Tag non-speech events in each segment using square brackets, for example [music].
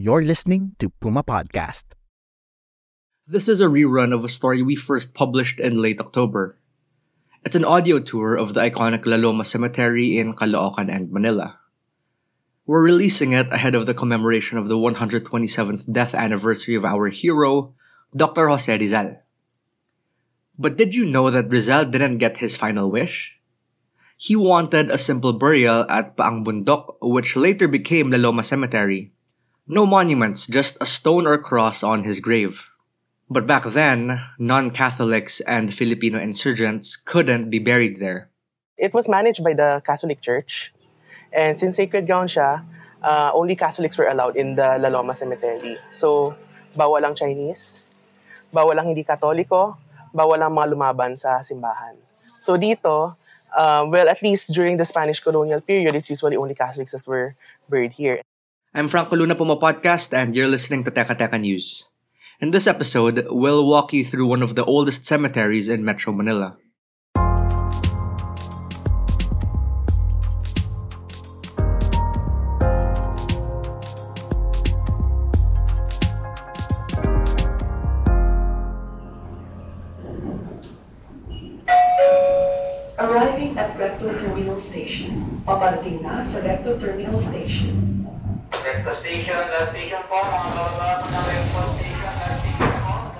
You're listening to Puma Podcast. This is a rerun of a story we first published in late October. It's an audio tour of the iconic La Loma Cemetery in Caloocan and Manila. We're releasing it ahead of the commemoration of the 127th death anniversary of our hero, Dr. Jose Rizal. But did you know that Rizal didn't get his final wish? He wanted a simple burial at Paang Bundok, which later became La Loma Cemetery. No monuments, just a stone or cross on his grave. But back then, non-Catholics and Filipino insurgents couldn't be buried there. It was managed by the Catholic Church. And since sacred ground siya, uh, only Catholics were allowed in the La Loma Cemetery. So, bawal ang Chinese, bawal ang hindi Katoliko, bawal ang mga lumaban sa simbahan. So dito, uh, well, at least during the Spanish colonial period, it's usually only Catholics that were buried here. I'm Franco Luna Puma Podcast, and you're listening to Teka Teka News. In this episode, we'll walk you through one of the oldest cemeteries in Metro Manila.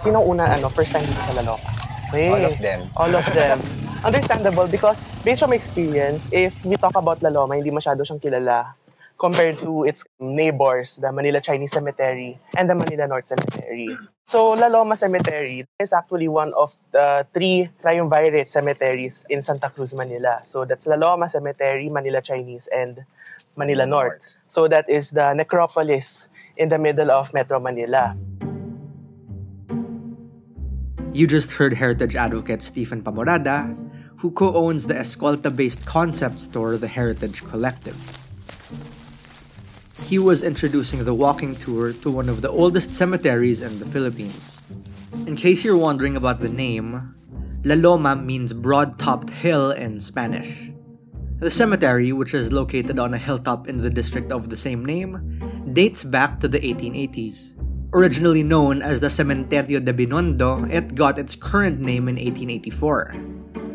Sinong una, ano, first time dito sa La Loma? Okay. All of them. All of them. [laughs] Understandable because based from experience, if we talk about La Loma, hindi masyado siyang kilala compared to its neighbors, the Manila Chinese Cemetery and the Manila North Cemetery. So La Loma Cemetery is actually one of the three triumvirate cemeteries in Santa Cruz, Manila. So that's La Loma Cemetery, Manila Chinese, and Manila North. So that is the necropolis in the middle of Metro Manila. You just heard heritage advocate Stephen Pamorada, who co-owns the Escolta-based concept store The Heritage Collective. He was introducing the walking tour to one of the oldest cemeteries in the Philippines. In case you're wondering about the name, La Loma means broad-topped hill in Spanish. The cemetery, which is located on a hilltop in the district of the same name, dates back to the 1880s. Originally known as the Cementerio de Binondo, it got its current name in 1884.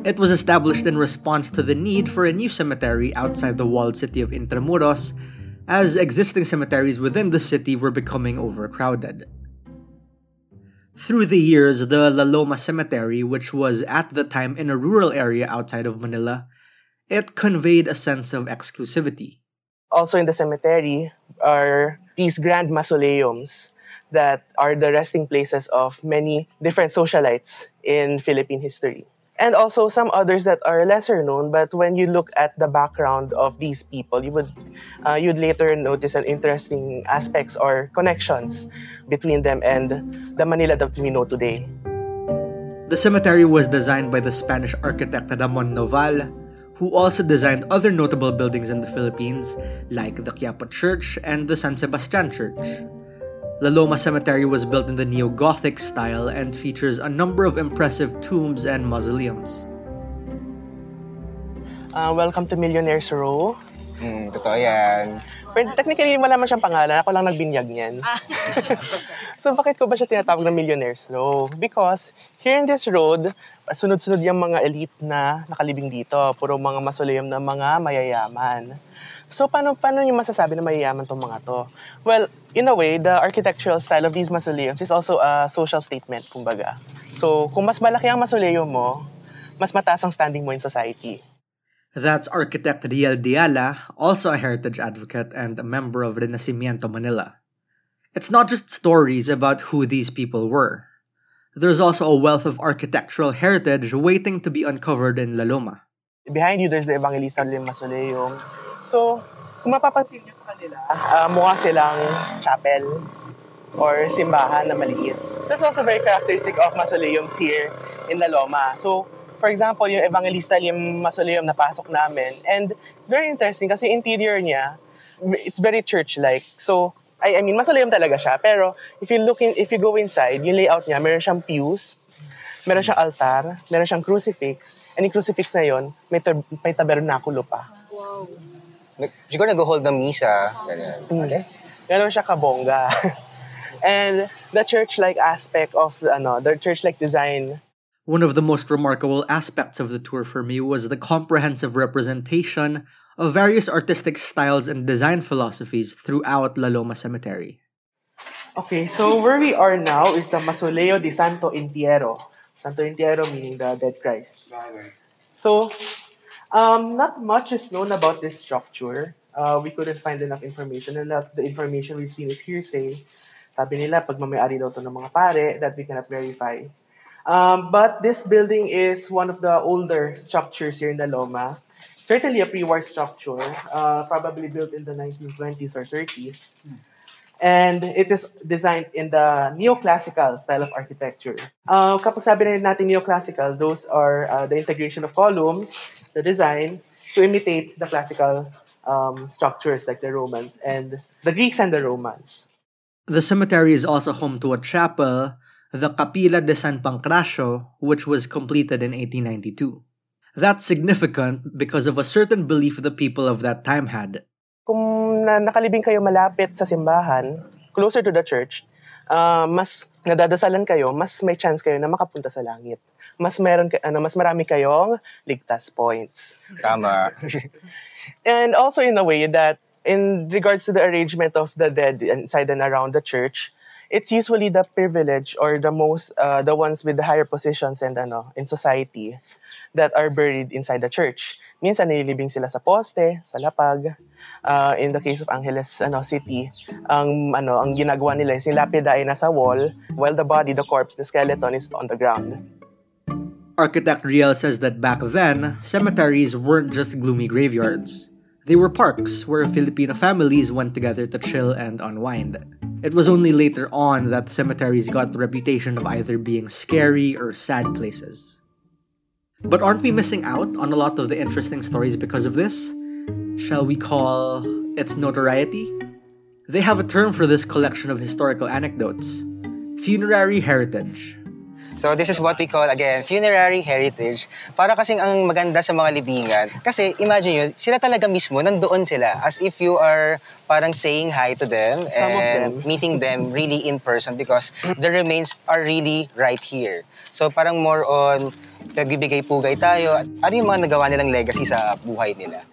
It was established in response to the need for a new cemetery outside the walled city of Intramuros, as existing cemeteries within the city were becoming overcrowded. Through the years, the La Loma Cemetery, which was at the time in a rural area outside of Manila, it conveyed a sense of exclusivity. Also in the cemetery are these grand mausoleums that are the resting places of many different socialites in Philippine history. And also some others that are lesser known, but when you look at the background of these people, you would uh, you'd later notice an interesting aspects or connections between them and the Manila that we know today. The cemetery was designed by the Spanish architect Ramon Noval, who also designed other notable buildings in the Philippines, like the Quiapo Church and the San Sebastian Church. La Loma Cemetery was built in the neo-Gothic style and features a number of impressive tombs and mausoleums. Uh, welcome to Millionaires Row. Hmm, totoo yan. Pero technically, wala man siyang pangalan. Ako lang nagbinyag niyan. [laughs] so, bakit ko ba siya tinatawag na Millionaires Row? Because here in this road, sunod-sunod yung mga elite na nakalibing dito. Puro mga mausoleum ng mga mayayaman. So, paano, paano yung masasabi na mayayaman tong mga to? Well, in a way, the architectural style of these mausoleums is also a social statement, kumbaga. So, kung mas malaki ang mausoleum mo, mas mataas ang standing mo in society. That's architect Riel Diala, also a heritage advocate and a member of Renacimiento Manila. It's not just stories about who these people were. There's also a wealth of architectural heritage waiting to be uncovered in La Loma. Behind you, there's the Evangelista Lim Mausoleum. So, kung mapapansin nyo sa kanila, uh, mukha silang chapel or simbahan na maliit. That's also very characteristic of mausoleums here in La Loma. So, for example, yung Evangelista Lim Mausoleum na pasok namin, and it's very interesting kasi interior niya, it's very church-like. So, I, I mean, mausoleum talaga siya. Pero, if you look in, if you go inside, yung layout niya, meron siyang pews, meron siyang altar, meron siyang crucifix, and yung crucifix na yon may, tab- may tabernakulo pa. Nag- Siguro nag-hold ng misa. Ganyan. Mm. Okay? Ganon siya kabongga. [laughs] and the church-like aspect of ano, the church-like design One of the most remarkable aspects of the tour for me was the comprehensive representation of various artistic styles and design philosophies throughout La Loma Cemetery. Okay, so where we are now is the Mausoleo di Santo Entierro. Santo Entierro meaning the dead Christ. So, um, not much is known about this structure. Uh, we couldn't find enough information. And the information we've seen is hearsay. Sabi nila, pag mamayari daw to ng mga pare, that we cannot verify. Um, but this building is one of the older structures here in the Loma. Certainly a pre-war structure, uh, probably built in the 1920s or 30s. And it is designed in the neoclassical style of architecture. Uh, kapag sabi na natin neoclassical, those are uh, the integration of columns, the design, to imitate the classical um, structures like the Romans and the Greeks and the Romans. The cemetery is also home to a chapel, the Capilla de San Pancracio, which was completed in 1892. That's significant because of a certain belief the people of that time had. kung na, nakalibing kayo malapit sa simbahan, closer to the church, uh, mas nadadasalan kayo, mas may chance kayo na makapunta sa langit. Mas meron ka- ano, mas marami kayong ligtas points. Tama. [laughs] And also in a way that in regards to the arrangement of the dead inside and around the church, it's usually the privileged or the most uh, the ones with the higher positions and ano in society that are buried inside the church. Minsan nililibing sila sa poste, sa lapag. Uh, in the case of Angeles ano City, ang ano ang ginagawa nila is yung lapida ay nasa wall while the body, the corpse, the skeleton is on the ground. Architect Riel says that back then, cemeteries weren't just gloomy graveyards. They were parks where Filipino families went together to chill and unwind. It was only later on that cemeteries got the reputation of either being scary or sad places. But aren't we missing out on a lot of the interesting stories because of this? Shall we call its notoriety? They have a term for this collection of historical anecdotes funerary heritage. So this is what we call, again, funerary heritage. Para kasing ang maganda sa mga libingan. Kasi imagine nyo, sila talaga mismo, nandoon sila. As if you are parang saying hi to them and them. meeting them really in person because the remains are really right here. So parang more on, nagbibigay pugay tayo. Ano yung mga nagawa nilang legacy sa buhay nila?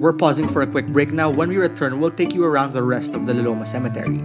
We're pausing for a quick break now. When we return, we'll take you around the rest of the Loloma Cemetery.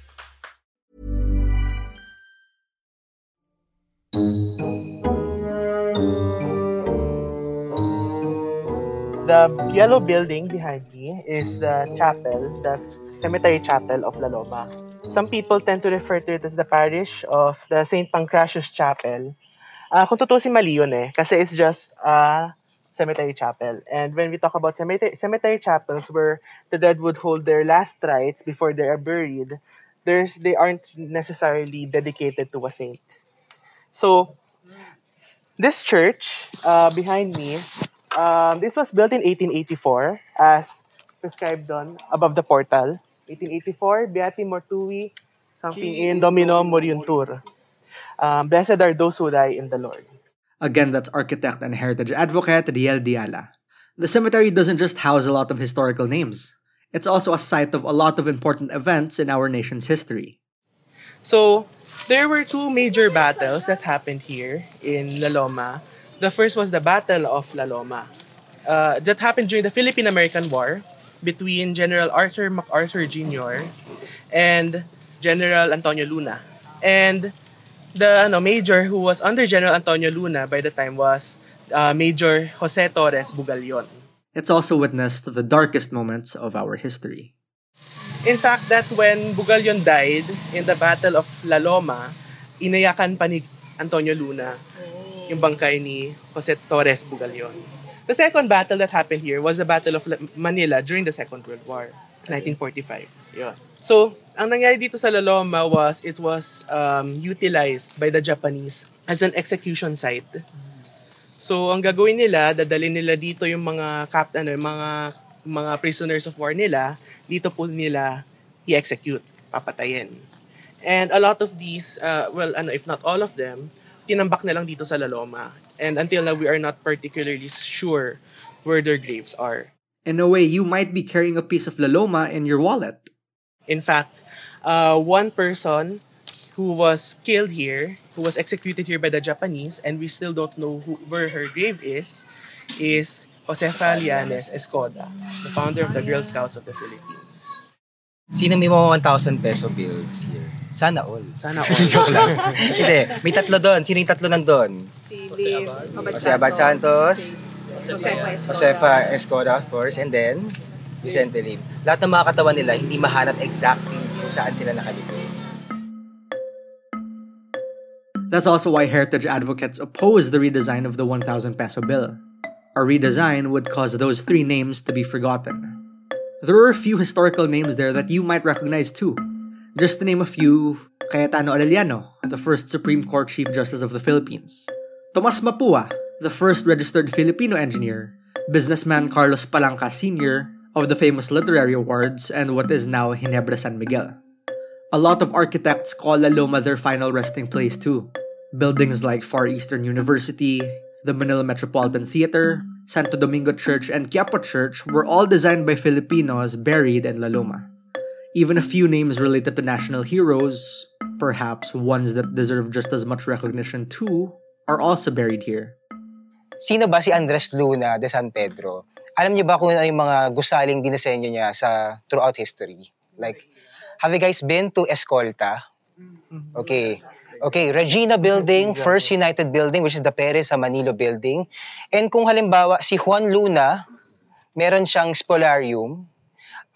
The yellow building behind me is the chapel, the cemetery chapel of La Loma. Some people tend to refer to it as the parish of the St. Pancratius Chapel. Ah, kung tutusin mali yun eh, kasi it's just a cemetery chapel. And when we talk about cemetery, cemetery chapels where the dead would hold their last rites before they are buried, there's they aren't necessarily dedicated to a saint. So, this church uh, behind me, um, this was built in 1884 as prescribed on above the portal. 1884, Beati Mortui, something in Domino Moriuntur. Um, blessed are those who die in the Lord. Again, that's architect and heritage advocate Riel Diala. The cemetery doesn't just house a lot of historical names. It's also a site of a lot of important events in our nation's history. So, There were two major battles that happened here in La Loma. The first was the Battle of La Loma. Uh, that happened during the Philippine-American War between General Arthur MacArthur Jr. and General Antonio Luna. And the ano, major who was under General Antonio Luna by the time was uh, Major Jose Torres Bugallon. It's also witnessed the darkest moments of our history. In fact, that when Bugalyon died in the Battle of La Loma, inayakan pa ni Antonio Luna yung bangkay ni Jose Torres Bugalyon. The second battle that happened here was the Battle of La- Manila during the Second World War, 1945. Yun. So, ang nangyari dito sa La Loma was it was um, utilized by the Japanese as an execution site. So, ang gagawin nila, dadalhin nila dito yung mga cap, ano, yung mga mga prisoners of war nila, dito po nila i-execute, papatayin. And a lot of these, uh, well, ano, if not all of them, tinambak na lang dito sa La Loma. And until now, we are not particularly sure where their graves are. In a way, you might be carrying a piece of La Loma in your wallet. In fact, uh, one person who was killed here, who was executed here by the Japanese, and we still don't know who, where her grave is, is Josefa Lianes Escoda, the founder of the Girl Scouts of the Philippines. Sino may mga 1,000 peso bills here? Sana all. Sana [laughs] all. Joke lang. Hindi. May tatlo doon. Sino yung tatlo nandun? Si Liv, Si Abad Santos, Josefa Escoda. Josefa Escoda, of course, and then Vicente Lim. Lahat ng mga katawan nila, hindi mahanap exactly kung saan sila nakalibay. That's also why heritage advocates oppose the redesign of the 1,000 peso bill. A redesign would cause those three names to be forgotten. There are a few historical names there that you might recognize too. Just to name a few, Cayetano Arellano, the first Supreme Court Chief Justice of the Philippines. Tomas Mapua, the first registered Filipino engineer. Businessman Carlos Palanca Sr. of the famous literary awards and what is now Ginebra San Miguel. A lot of architects call La Loma their final resting place too. Buildings like Far Eastern University, the Manila Metropolitan Theater, Santo Domingo Church, and Quiapo Church were all designed by Filipinos buried in La Loma. Even a few names related to national heroes, perhaps ones that deserve just as much recognition too, are also buried here. Sino ba si Andres Luna de San Pedro? Alam niyo ba kung ano yung mga gusaling dinisenyo niya sa throughout history? Like, have you guys been to Escolta? Okay. Okay, Regina Building, First United Building, which is the Perez sa Manilo Building. And kung halimbawa, si Juan Luna, meron siyang spolarium.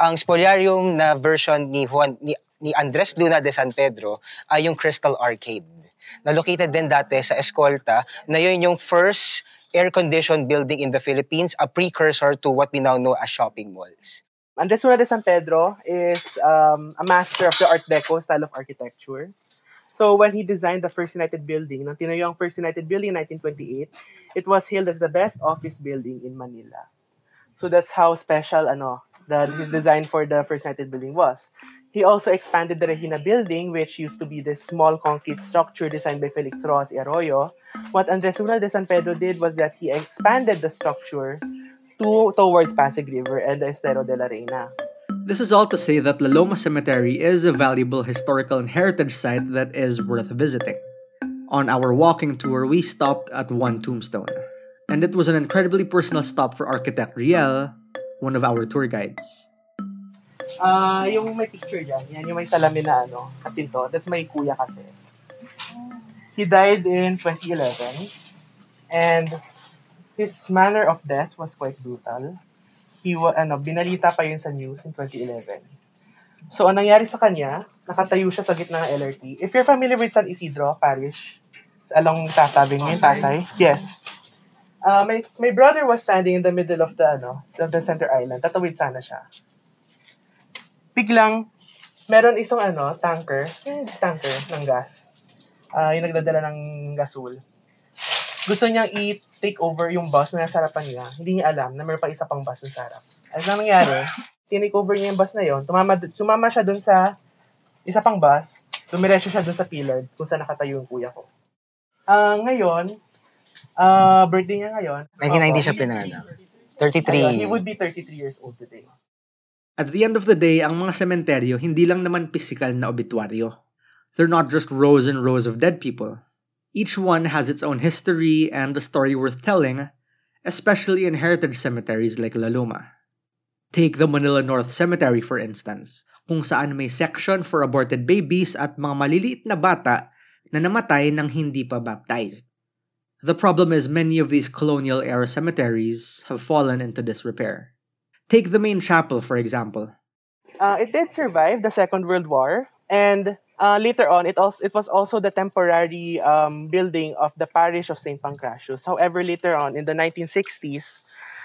Ang spolarium na version ni Juan ni, ni Andres Luna de San Pedro ay yung Crystal Arcade. Na located din dati sa Escolta, na yun yung first air-conditioned building in the Philippines, a precursor to what we now know as shopping malls. Andres Luna de San Pedro is um, a master of the Art Deco style of architecture. So when he designed the First United Building, nang tinayo First United Building in 1928, it was hailed as the best office building in Manila. So that's how special ano that his design for the First United Building was. He also expanded the Regina Building, which used to be this small concrete structure designed by Felix Roxas y Arroyo. What Andres Luna de San Pedro did was that he expanded the structure to towards Pasig River and the Estero de la Reina. This is all to say that La Loma Cemetery is a valuable historical and heritage site that is worth visiting. On our walking tour, we stopped at one tombstone, and it was an incredibly personal stop for architect Riel, one of our tour guides. Ah, yung may picture dyan, yan yung may salamin na ano, katinto. That's my kuya kasi. He died in 2011 and his manner of death was quite brutal. He ano, binalita pa yun sa news in 2011. So, ang nangyari sa kanya, nakatayo siya sa gitna ng LRT. If you're familiar with San Isidro Parish, along Avenue in Pasay. Yes. Uh, my, my brother was standing in the middle of the, ano, of the center island. Tatawid sana siya biglang meron isang ano, tanker, tanker ng gas. Ah, yung nagdadala ng gasol. Gusto niyang i-take over yung bus na nasa harapan niya. Hindi niya alam na meron pa isa pang bus na sa harap. At ang nangyari, [laughs] tinake over niya yung bus na yon. Tumama, sumama siya dun sa isa pang bus. Dumiretso siya dun sa pillar kung saan nakatayo yung kuya ko. Ah, ngayon, ah birthday niya ngayon. 1990 siya pinanganak. Ayun, he 33. would be 33 years old today. At the end of the day, ang mga sementeryo hindi lang naman pisikal na obituaryo. They're not just rows and rows of dead people. Each one has its own history and a story worth telling, especially in heritage cemeteries like La Loma. Take the Manila North Cemetery for instance, kung saan may section for aborted babies at mga maliliit na bata na namatay nang hindi pa baptized. The problem is many of these colonial era cemeteries have fallen into disrepair. Take the main chapel, for example. Uh, it did survive the Second World War, and uh, later on, it also it was also the temporary um, building of the parish of Saint Pancratius. However, later on in the 1960s,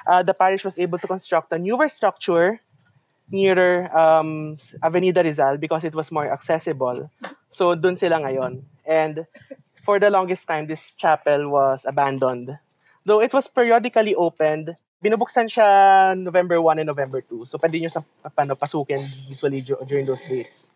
uh, the parish was able to construct a newer structure nearer um, Avenida Rizal because it was more accessible. So dun sila ngayon. And for the longest time, this chapel was abandoned. Though it was periodically opened, binubuksan siya November 1 and November 2. So pwede nyo sa paano, pasukin usually du- during those dates.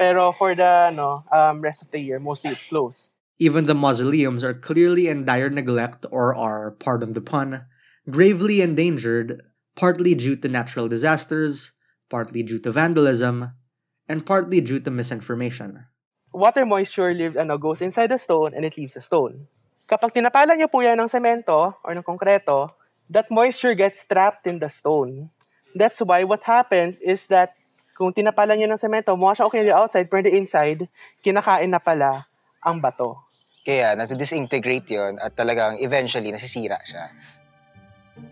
Pero for the no, um, rest of the year, mostly it's closed. Even the mausoleums are clearly in dire neglect or are, pardon the pun, gravely endangered, partly due to natural disasters, partly due to vandalism, and partly due to misinformation. Water moisture live, ano, goes inside the stone and it leaves the stone. Kapag tinapalan niyo po yan ng semento or ng konkreto, that moisture gets trapped in the stone. That's why what happens is that kung tinapalan niyo ng semento, mukha siya okay on the outside, pero the inside, kinakain na pala ang bato. Kaya nasa-disintegrate yon at talagang eventually nasisira siya.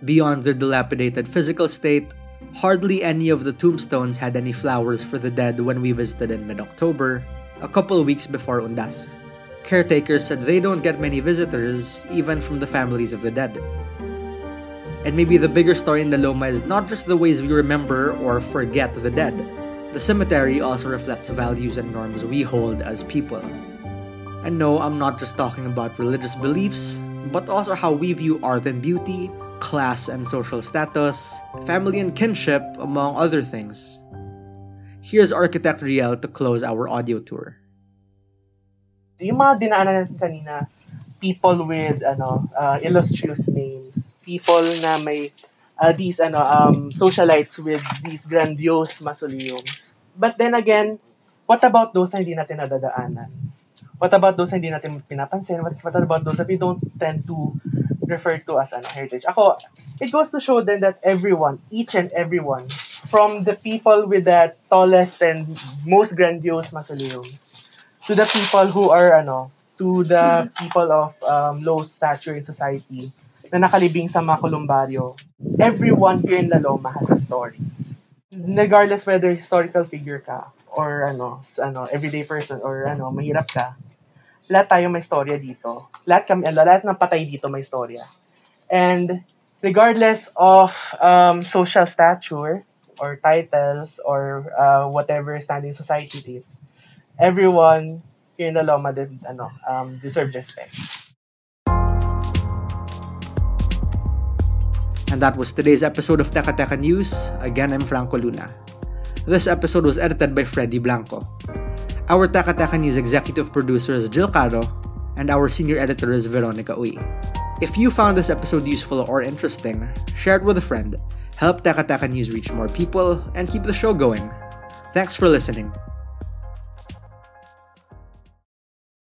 Beyond their dilapidated physical state, hardly any of the tombstones had any flowers for the dead when we visited in mid October, a couple weeks before Undas. Caretakers said they don't get many visitors, even from the families of the dead. And maybe the bigger story in the Loma is not just the ways we remember or forget the dead. The cemetery also reflects values and norms we hold as people. And no, I'm not just talking about religious beliefs, but also how we view art and beauty, class and social status, family and kinship, among other things. Here's architect Riel to close our audio tour. Yung mga dinaanan natin kanina, people with ano uh, illustrious names, people na may uh, these ano um socialites with these grandiose mausoleums. But then again, what about those na hindi natin nadadaanan? What about those na hindi natin pinapansin? What, what about those that we don't tend to refer to as ano, heritage? Ako, it goes to show then that everyone, each and everyone, from the people with the tallest and most grandiose mausoleums, to the people who are ano, to the people of um, low stature in society na nakalibing sa mga kolumbaryo. Everyone here in La Loma has a story. Regardless whether historical figure ka or ano, ano everyday person or ano, mahirap ka, lahat tayo may storya dito. Lahat kami, lahat ng patay dito may storya. And regardless of um, social stature or titles or uh, whatever standing society it is, everyone here in the Loma did, ano, um, deserve respect. And that was today's episode of Teka Teka News. Again, I'm Franco Luna. This episode was edited by Freddy Blanco. Our Teka Teka News executive producer is Jill Caro, and our senior editor is Veronica Uy. If you found this episode useful or interesting, share it with a friend, help Teka Teka News reach more people, and keep the show going. Thanks for listening.